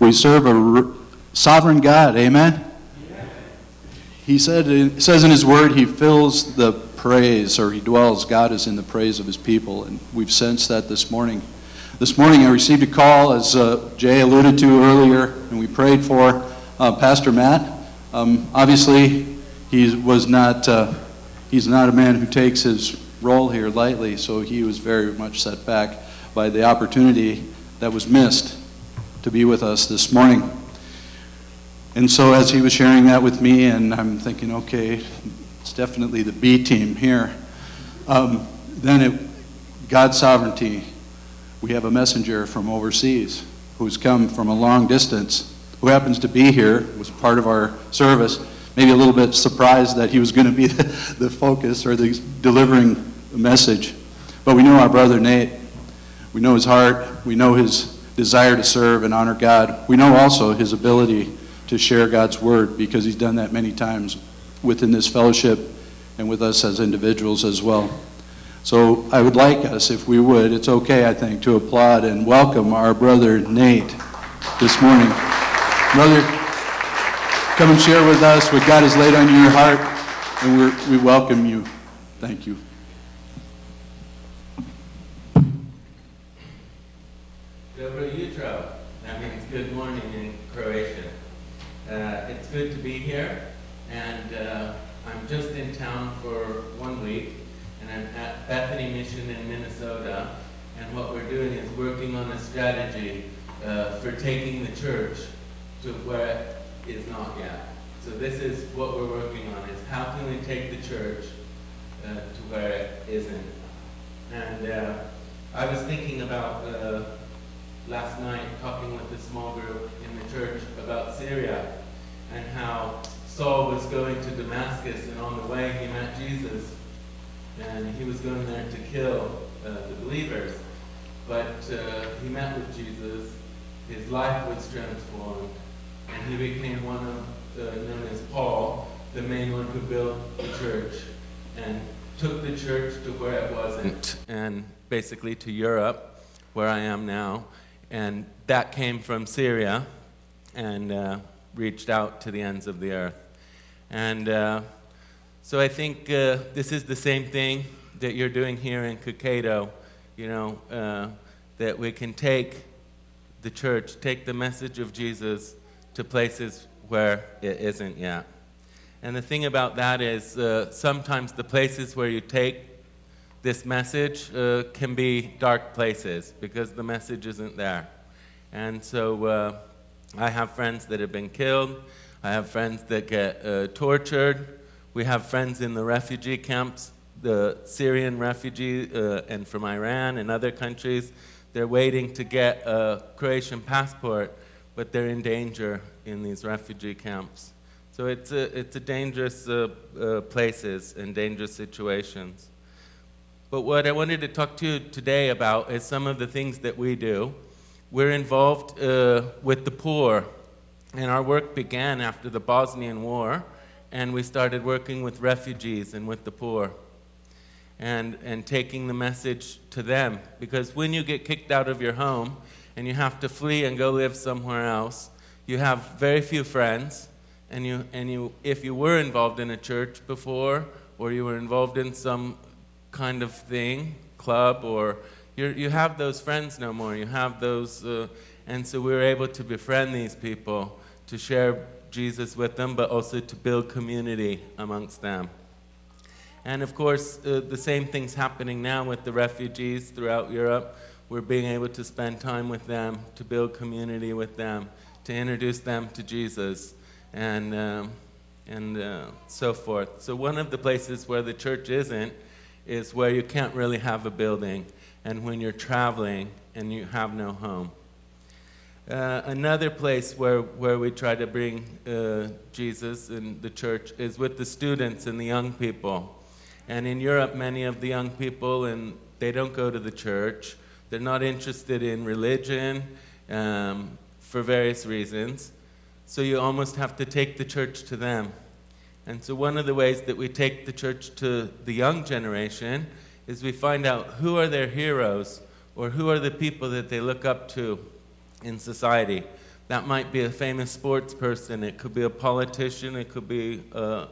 We serve a r- sovereign God. Amen? He said, it says in His Word, He fills the praise, or He dwells. God is in the praise of His people, and we've sensed that this morning. This morning I received a call, as uh, Jay alluded to earlier, and we prayed for uh, Pastor Matt. Um, obviously, he was not. Uh, he's not a man who takes his role here lightly, so he was very much set back by the opportunity that was missed to be with us this morning. And so, as he was sharing that with me, and I'm thinking, okay, it's definitely the B team here. Um, then, it, God's sovereignty, we have a messenger from overseas who's come from a long distance, who happens to be here, was part of our service, maybe a little bit surprised that he was going to be the, the focus or the delivering message. But we know our brother Nate. We know his heart. We know his desire to serve and honor God. We know also his ability to share God's word because he's done that many times within this fellowship and with us as individuals as well. So I would like us, if we would, it's okay, I think, to applaud and welcome our brother Nate this morning. Brother, come and share with us what God has laid on your heart, and we welcome you. Thank you. Dobro jutro. That means good morning in Croatian. Uh, it's good to be here, and uh, I'm just in town for one week, and I'm at Bethany Mission in Minnesota, and what we're doing is working on a strategy uh, for taking the church to where it is not yet. So this is what we're working on, is how can we take the church uh, to where it isn't. And uh, I was thinking about uh, last night talking with a small group in the church about Syria and how Saul was going to Damascus and on the way he met Jesus and he was going there to kill uh, the believers. But uh, he met with Jesus, his life was transformed, and he became one of, uh, known as Paul, the main one who built the church and took the church to where it wasn't, and basically to Europe, where I am now. And that came from Syria and uh, reached out to the ends of the earth. And uh, so I think uh, this is the same thing that you're doing here in Kakedo, you know, uh, that we can take the church, take the message of Jesus to places where it isn't yet. And the thing about that is uh, sometimes the places where you take this message uh, can be dark places because the message isn't there. And so uh, I have friends that have been killed. I have friends that get uh, tortured. We have friends in the refugee camps, the Syrian refugees, uh, and from Iran and other countries. They're waiting to get a Croatian passport, but they're in danger in these refugee camps. So it's a, it's a dangerous uh, uh, places and dangerous situations. But what I wanted to talk to you today about is some of the things that we do. We're involved uh, with the poor, and our work began after the Bosnian War, and we started working with refugees and with the poor. And, and taking the message to them. Because when you get kicked out of your home and you have to flee and go live somewhere else, you have very few friends, and you and you if you were involved in a church before or you were involved in some kind of thing club or you you have those friends no more you have those uh, and so we were able to befriend these people to share jesus with them but also to build community amongst them and of course uh, the same thing's happening now with the refugees throughout europe we're being able to spend time with them to build community with them to introduce them to jesus and, um, and uh, so forth. So, one of the places where the church isn't is where you can't really have a building and when you're traveling and you have no home. Uh, another place where, where we try to bring uh, Jesus in the church is with the students and the young people. And in Europe, many of the young people, and they don't go to the church. They're not interested in religion um, for various reasons. So you almost have to take the church to them. And so, one of the ways that we take the church to the young generation is we find out who are their heroes or who are the people that they look up to in society. That might be a famous sports person, it could be a politician, it could be uh,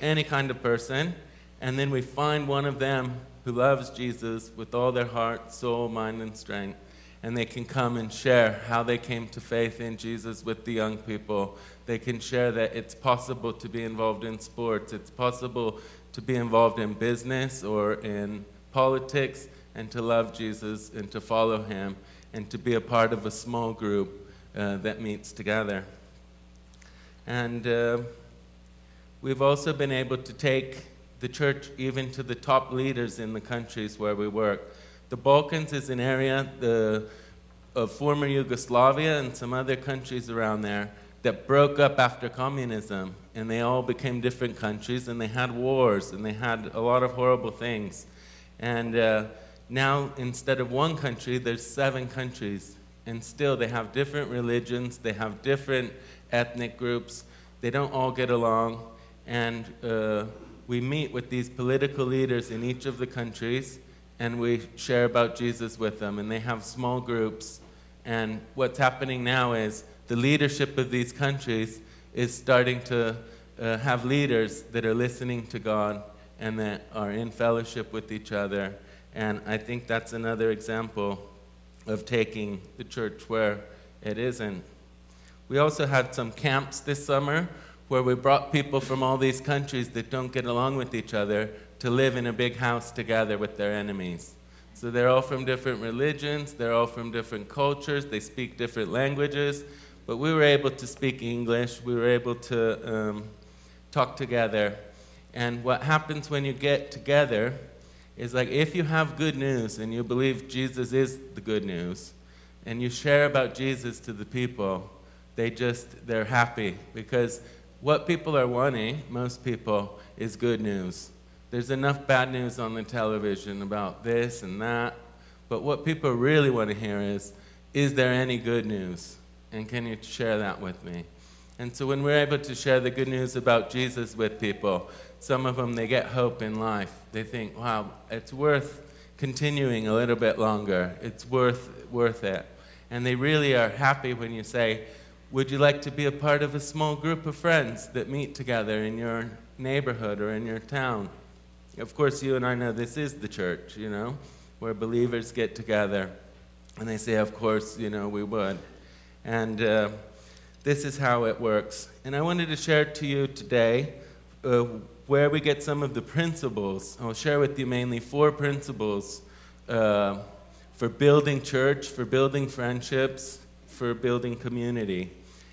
any kind of person. And then we find one of them who loves Jesus with all their heart, soul, mind, and strength. And they can come and share how they came to faith in Jesus with the young people. They can share that it's possible to be involved in sports, it's possible to be involved in business or in politics, and to love Jesus and to follow him and to be a part of a small group uh, that meets together. And uh, we've also been able to take the church even to the top leaders in the countries where we work. The Balkans is an area the, of former Yugoslavia and some other countries around there that broke up after communism, and they all became different countries, and they had wars, and they had a lot of horrible things. And uh, now, instead of one country, there's seven countries and still they have different religions, they have different ethnic groups, they don't all get along, and uh, we meet with these political leaders in each of the countries and we share about Jesus with them, and they have small groups. And what's happening now is the leadership of these countries is starting to uh, have leaders that are listening to God and that are in fellowship with each other. And I think that's another example of taking the church where it isn't. We also had some camps this summer where we brought people from all these countries that don't get along with each other to live in a big house together with their enemies. So they're all from different religions, they're all from different cultures, they speak different languages, but we were able to speak English, we were able to um, talk together. And what happens when you get together is like if you have good news and you believe Jesus is the good news and you share about Jesus to the people, they just they're happy because what people are wanting, most people, is good news. There's enough bad news on the television about this and that, but what people really want to hear is is there any good news? And can you share that with me? And so when we're able to share the good news about Jesus with people, some of them, they get hope in life. They think, wow, it's worth continuing a little bit longer. It's worth, worth it. And they really are happy when you say, would you like to be a part of a small group of friends that meet together in your neighborhood or in your town? Of course, you and I know this is the church, you know, where believers get together. And they say, of course, you know, we would. And uh, this is how it works. And I wanted to share to you today uh, where we get some of the principles. I'll share with you mainly four principles uh, for building church, for building friendships, for building community.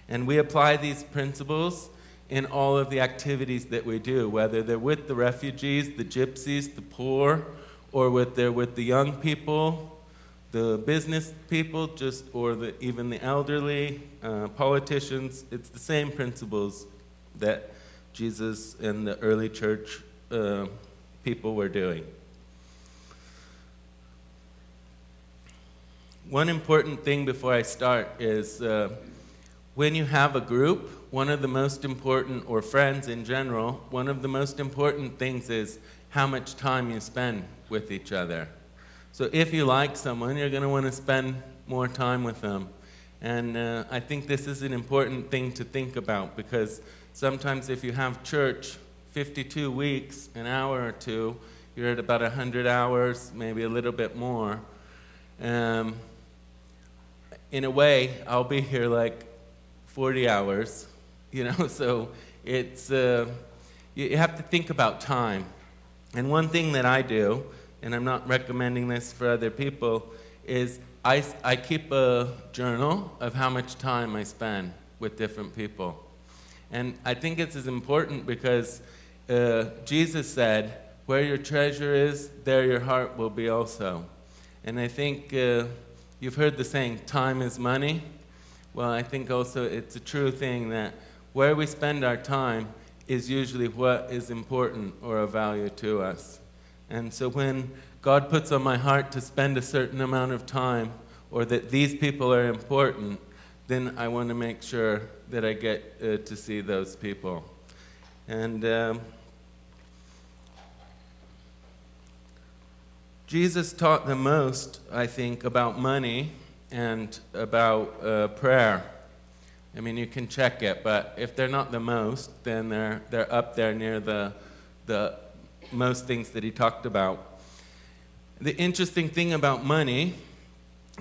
And we apply these principles in all of the activities that we do, whether they're with the refugees, the gypsies, the poor, or with they're with the young people, the business people, just or the, even the elderly, uh, politicians. It's the same principles that Jesus and the early church uh, people were doing. One important thing before I start is uh, when you have a group, one of the most important, or friends in general, one of the most important things is how much time you spend with each other. So if you like someone, you're going to want to spend more time with them. And uh, I think this is an important thing to think about because Sometimes, if you have church 52 weeks, an hour or two, you're at about 100 hours, maybe a little bit more. Um, in a way, I'll be here like 40 hours, you know, so it's, uh, you have to think about time. And one thing that I do, and I'm not recommending this for other people, is I, I keep a journal of how much time I spend with different people. And I think it's as important because uh, Jesus said, Where your treasure is, there your heart will be also. And I think uh, you've heard the saying, time is money. Well, I think also it's a true thing that where we spend our time is usually what is important or of value to us. And so when God puts on my heart to spend a certain amount of time, or that these people are important, then I want to make sure that I get uh, to see those people. And um, Jesus taught the most, I think, about money and about uh, prayer. I mean, you can check it, but if they're not the most, then they're, they're up there near the, the most things that he talked about. The interesting thing about money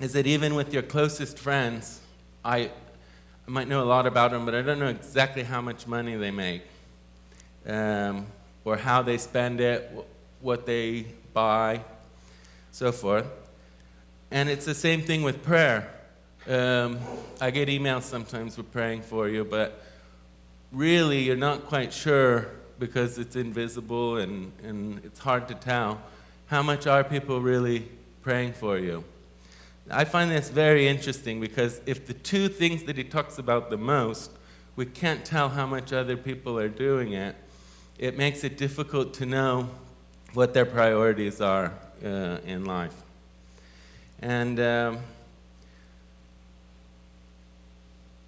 is that even with your closest friends, I, I might know a lot about them, but I don't know exactly how much money they make, um, or how they spend it, what they buy, so forth. And it's the same thing with prayer. Um, I get emails sometimes with praying for you, but really you're not quite sure because it's invisible and, and it's hard to tell. How much are people really praying for you? I find this very interesting because if the two things that he talks about the most, we can't tell how much other people are doing it, it makes it difficult to know what their priorities are uh, in life. And, um,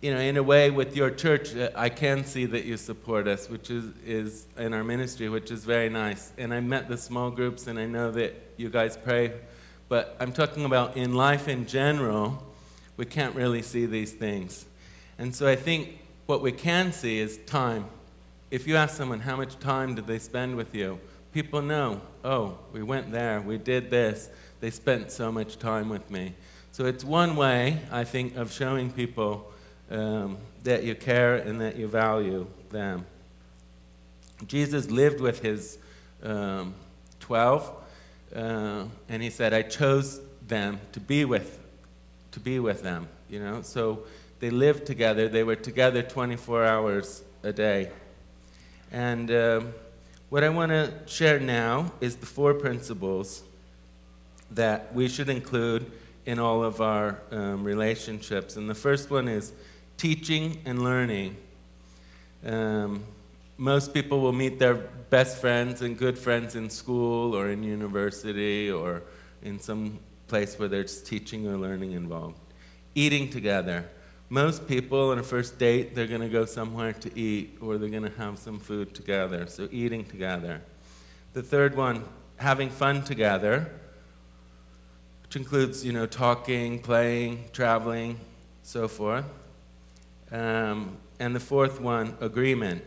you know, in a way, with your church, uh, I can see that you support us, which is, is in our ministry, which is very nice. And I met the small groups, and I know that you guys pray but I'm talking about in life in general, we can't really see these things. And so I think what we can see is time. If you ask someone how much time did they spend with you, people know, oh, we went there, we did this, they spent so much time with me. So it's one way, I think, of showing people um, that you care and that you value them. Jesus lived with his um, 12 uh, and he said, I chose them to be with, to be with them. You know, so they lived together. They were together 24 hours a day. And um, what I want to share now is the four principles that we should include in all of our um, relationships. And the first one is teaching and learning. Um, most people will meet their best friends and good friends in school or in university or in some place where there's teaching or learning involved. Eating together. Most people on a first date, they're going to go somewhere to eat or they're going to have some food together. So, eating together. The third one, having fun together, which includes, you know, talking, playing, traveling, so forth. Um, and the fourth one, agreement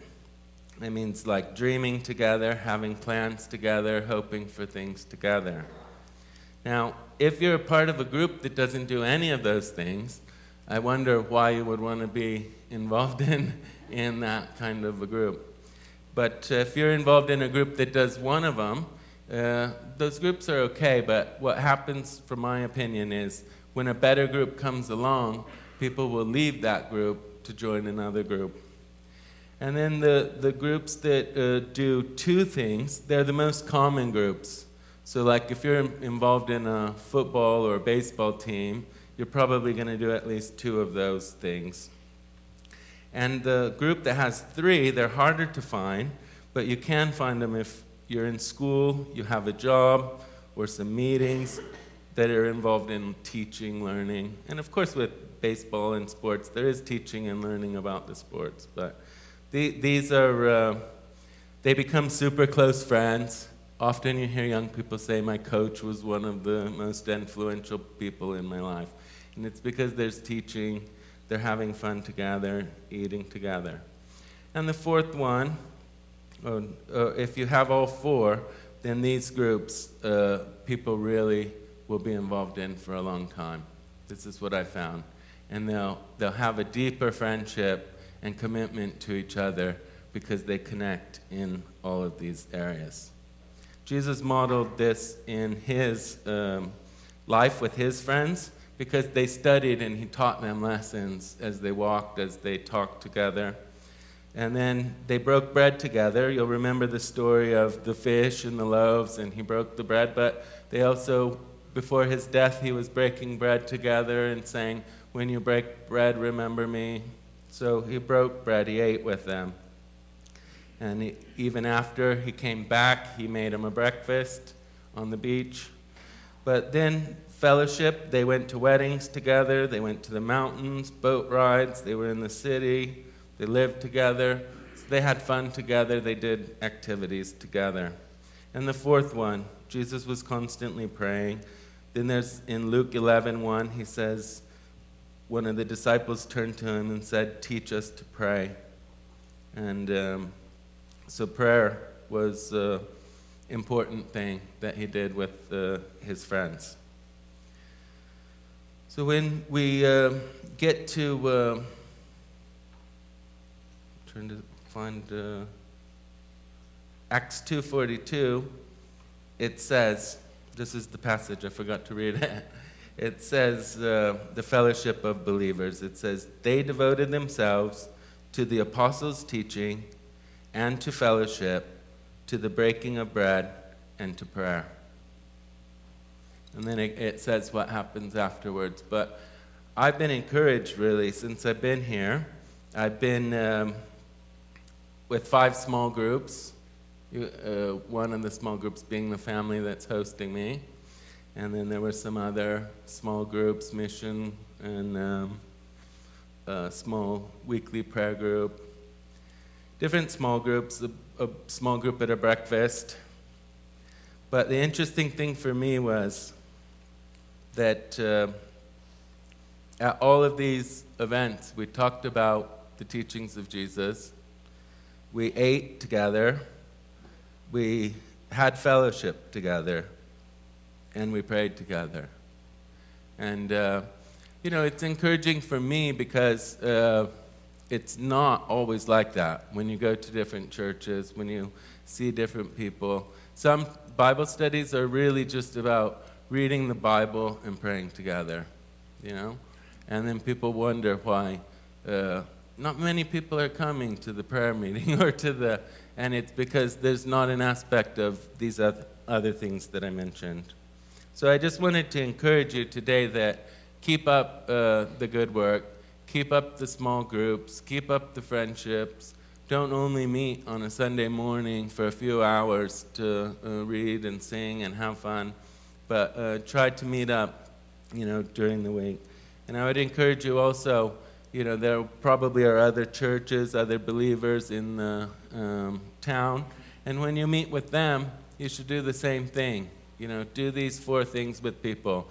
it means like dreaming together, having plans together, hoping for things together. Now, if you're a part of a group that doesn't do any of those things, I wonder why you would want to be involved in, in that kind of a group. But uh, if you're involved in a group that does one of them, uh, those groups are okay, but what happens, from my opinion, is when a better group comes along, people will leave that group to join another group. And then the, the groups that uh, do two things, they're the most common groups. So, like if you're involved in a football or a baseball team, you're probably going to do at least two of those things. And the group that has three, they're harder to find, but you can find them if you're in school, you have a job, or some meetings that are involved in teaching, learning. And of course, with baseball and sports, there is teaching and learning about the sports, but these are, uh, they become super close friends. Often you hear young people say, My coach was one of the most influential people in my life. And it's because there's teaching, they're having fun together, eating together. And the fourth one, uh, uh, if you have all four, then these groups, uh, people really will be involved in for a long time. This is what I found. And they'll, they'll have a deeper friendship and commitment to each other because they connect in all of these areas. Jesus modeled this in his um, life with his friends because they studied and he taught them lessons as they walked, as they talked together. And then they broke bread together. You'll remember the story of the fish and the loaves, and he broke the bread. But they also, before his death, he was breaking bread together and saying, When you break bread, remember me. So he broke bread, he ate with them. And he, even after he came back, he made them a breakfast on the beach. But then, fellowship, they went to weddings together, they went to the mountains, boat rides, they were in the city, they lived together. So they had fun together, they did activities together. And the fourth one, Jesus was constantly praying. Then there's in Luke 11 1, he says, one of the disciples turned to him and said, Teach us to pray. And um, so prayer was an important thing that he did with uh, his friends. So when we uh, get to, uh, trying to find uh, Acts 2.42, it says, this is the passage, I forgot to read it. It says, uh, the fellowship of believers. It says, they devoted themselves to the apostles' teaching and to fellowship, to the breaking of bread, and to prayer. And then it, it says what happens afterwards. But I've been encouraged, really, since I've been here. I've been um, with five small groups, uh, one of the small groups being the family that's hosting me. And then there were some other small groups, mission, and um, a small weekly prayer group. Different small groups, a, a small group at a breakfast. But the interesting thing for me was that uh, at all of these events, we talked about the teachings of Jesus, we ate together, we had fellowship together and we prayed together. And, uh, you know, it's encouraging for me because uh, it's not always like that when you go to different churches, when you see different people. Some Bible studies are really just about reading the Bible and praying together, you know? And then people wonder why uh, not many people are coming to the prayer meeting or to the, and it's because there's not an aspect of these other things that I mentioned. So I just wanted to encourage you today that keep up uh, the good work, keep up the small groups, keep up the friendships. Don't only meet on a Sunday morning for a few hours to uh, read and sing and have fun, but uh, try to meet up, you know, during the week. And I would encourage you also, you know, there probably are other churches, other believers in the um, town, and when you meet with them, you should do the same thing you know, do these four things with people.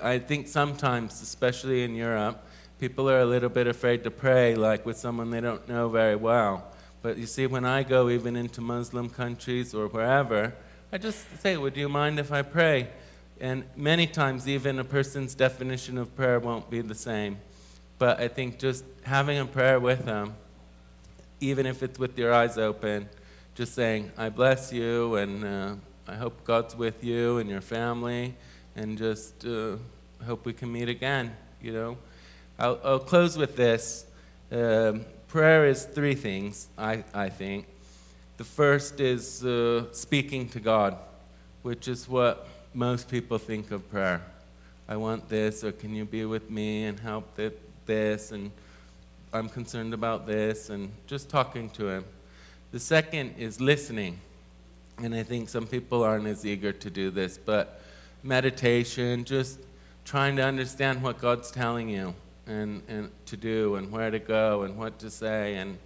I think sometimes, especially in Europe, people are a little bit afraid to pray, like with someone they don't know very well. But you see, when I go even into Muslim countries or wherever, I just say, Would you mind if I pray? And many times, even a person's definition of prayer won't be the same. But I think just having a prayer with them, even if it's with your eyes open, just saying, I bless you and uh, I hope God's with you and your family, and just uh, hope we can meet again. You know, I'll, I'll close with this. Um, prayer is three things, I, I think. The first is uh, speaking to God, which is what most people think of prayer. I want this, or can you be with me and help with this, and I'm concerned about this, and just talking to Him. The second is listening and I think some people aren't as eager to do this, but meditation, just trying to understand what God's telling you and, and to do and where to go and what to say and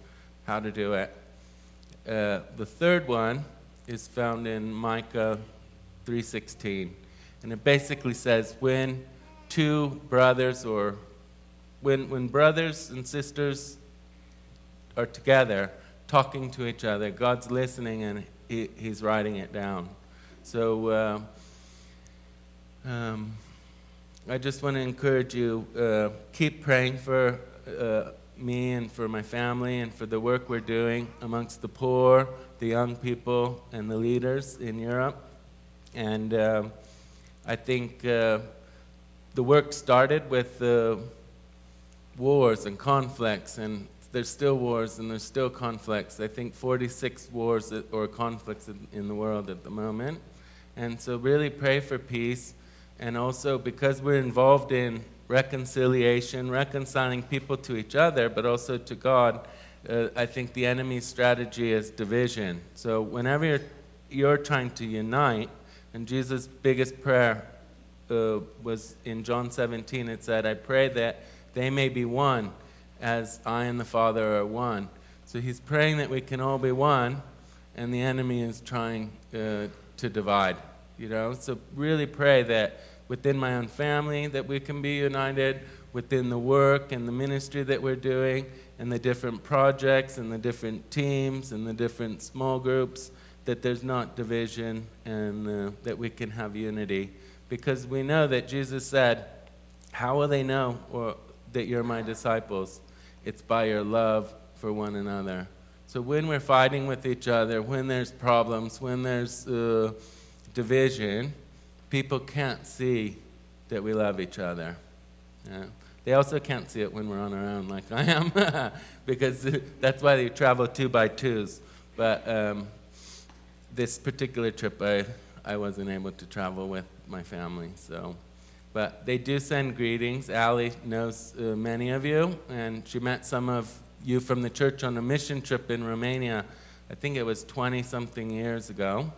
how to do it. Uh, the third one is found in Micah 3:16, and it basically says when two brothers or when when brothers and sisters are together talking to each other, God's listening and he, he's writing it down. So uh, um, I just want to encourage you uh, keep praying for uh, me and for my family and for the work we're doing amongst the poor, the young people, and the leaders in Europe. And um, I think uh, the work started with the wars and conflicts and there's still wars and there's still conflicts. I think 46 wars or conflicts in the world at the moment. And so, really pray for peace. And also, because we're involved in reconciliation, reconciling people to each other, but also to God, uh, I think the enemy's strategy is division. So, whenever you're, you're trying to unite, and Jesus' biggest prayer uh, was in John 17, it said, I pray that they may be one as I and the Father are one. So he's praying that we can all be one, and the enemy is trying uh, to divide. You know, so really pray that within my own family that we can be united, within the work and the ministry that we're doing, and the different projects and the different teams and the different small groups, that there's not division and uh, that we can have unity. Because we know that Jesus said, How will they know or, that you're my disciples? It's by your love for one another. So when we're fighting with each other, when there's problems, when there's uh, division, people can't see that we love each other. Yeah. They also can't see it when we're on our own, like I am, because that's why they travel two by twos. But um, this particular trip, I, I wasn't able to travel with my family. So, but they do send greetings. Allie knows uh, many of you, and she met some of you from the church on a mission trip in Romania. I think it was 20 something years ago.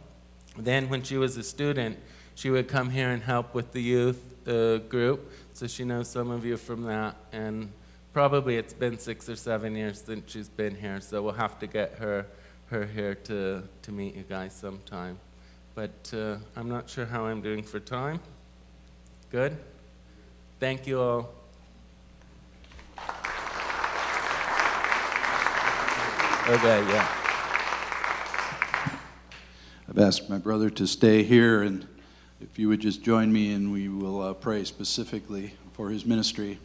Then, when she was a student, she would come here and help with the youth uh, group. So she knows some of you from that. And probably it's been six or seven years since she's been here. So we'll have to get her, her here to, to meet you guys sometime. But uh, I'm not sure how I'm doing for time. Good? Thank you all. Okay, yeah. I've asked my brother to stay here, and if you would just join me, and we will uh, pray specifically for his ministry.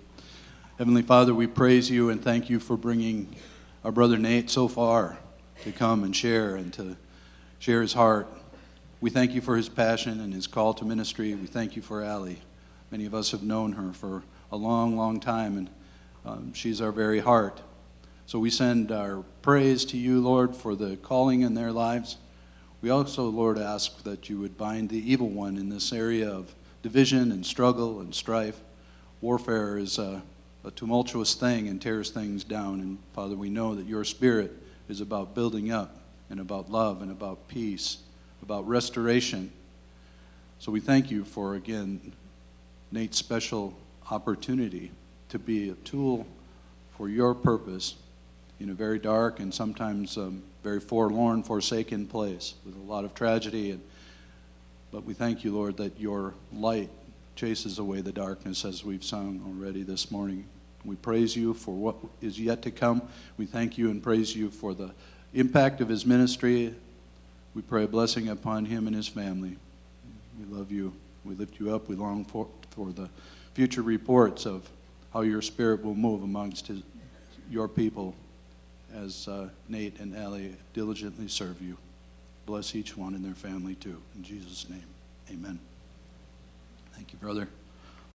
Heavenly Father, we praise you and thank you for bringing our brother Nate so far to come and share and to share his heart. We thank you for his passion and his call to ministry. We thank you for Allie. Many of us have known her for a long, long time, and um, she's our very heart. So we send our praise to you, Lord, for the calling in their lives. We also, Lord, ask that you would bind the evil one in this area of division and struggle and strife. Warfare is a, a tumultuous thing and tears things down. And Father, we know that your spirit is about building up and about love and about peace, about restoration. So we thank you for, again, Nate's special opportunity to be a tool for your purpose in a very dark and sometimes um, very forlorn, forsaken place with a lot of tragedy. And, but we thank you, Lord, that your light chases away the darkness as we've sung already this morning. We praise you for what is yet to come. We thank you and praise you for the impact of his ministry. We pray a blessing upon him and his family. We love you. We lift you up. We long for, for the future reports of how your spirit will move amongst his, your people as uh, Nate and Allie diligently serve you. Bless each one and their family too. In Jesus' name, amen. Thank you, brother.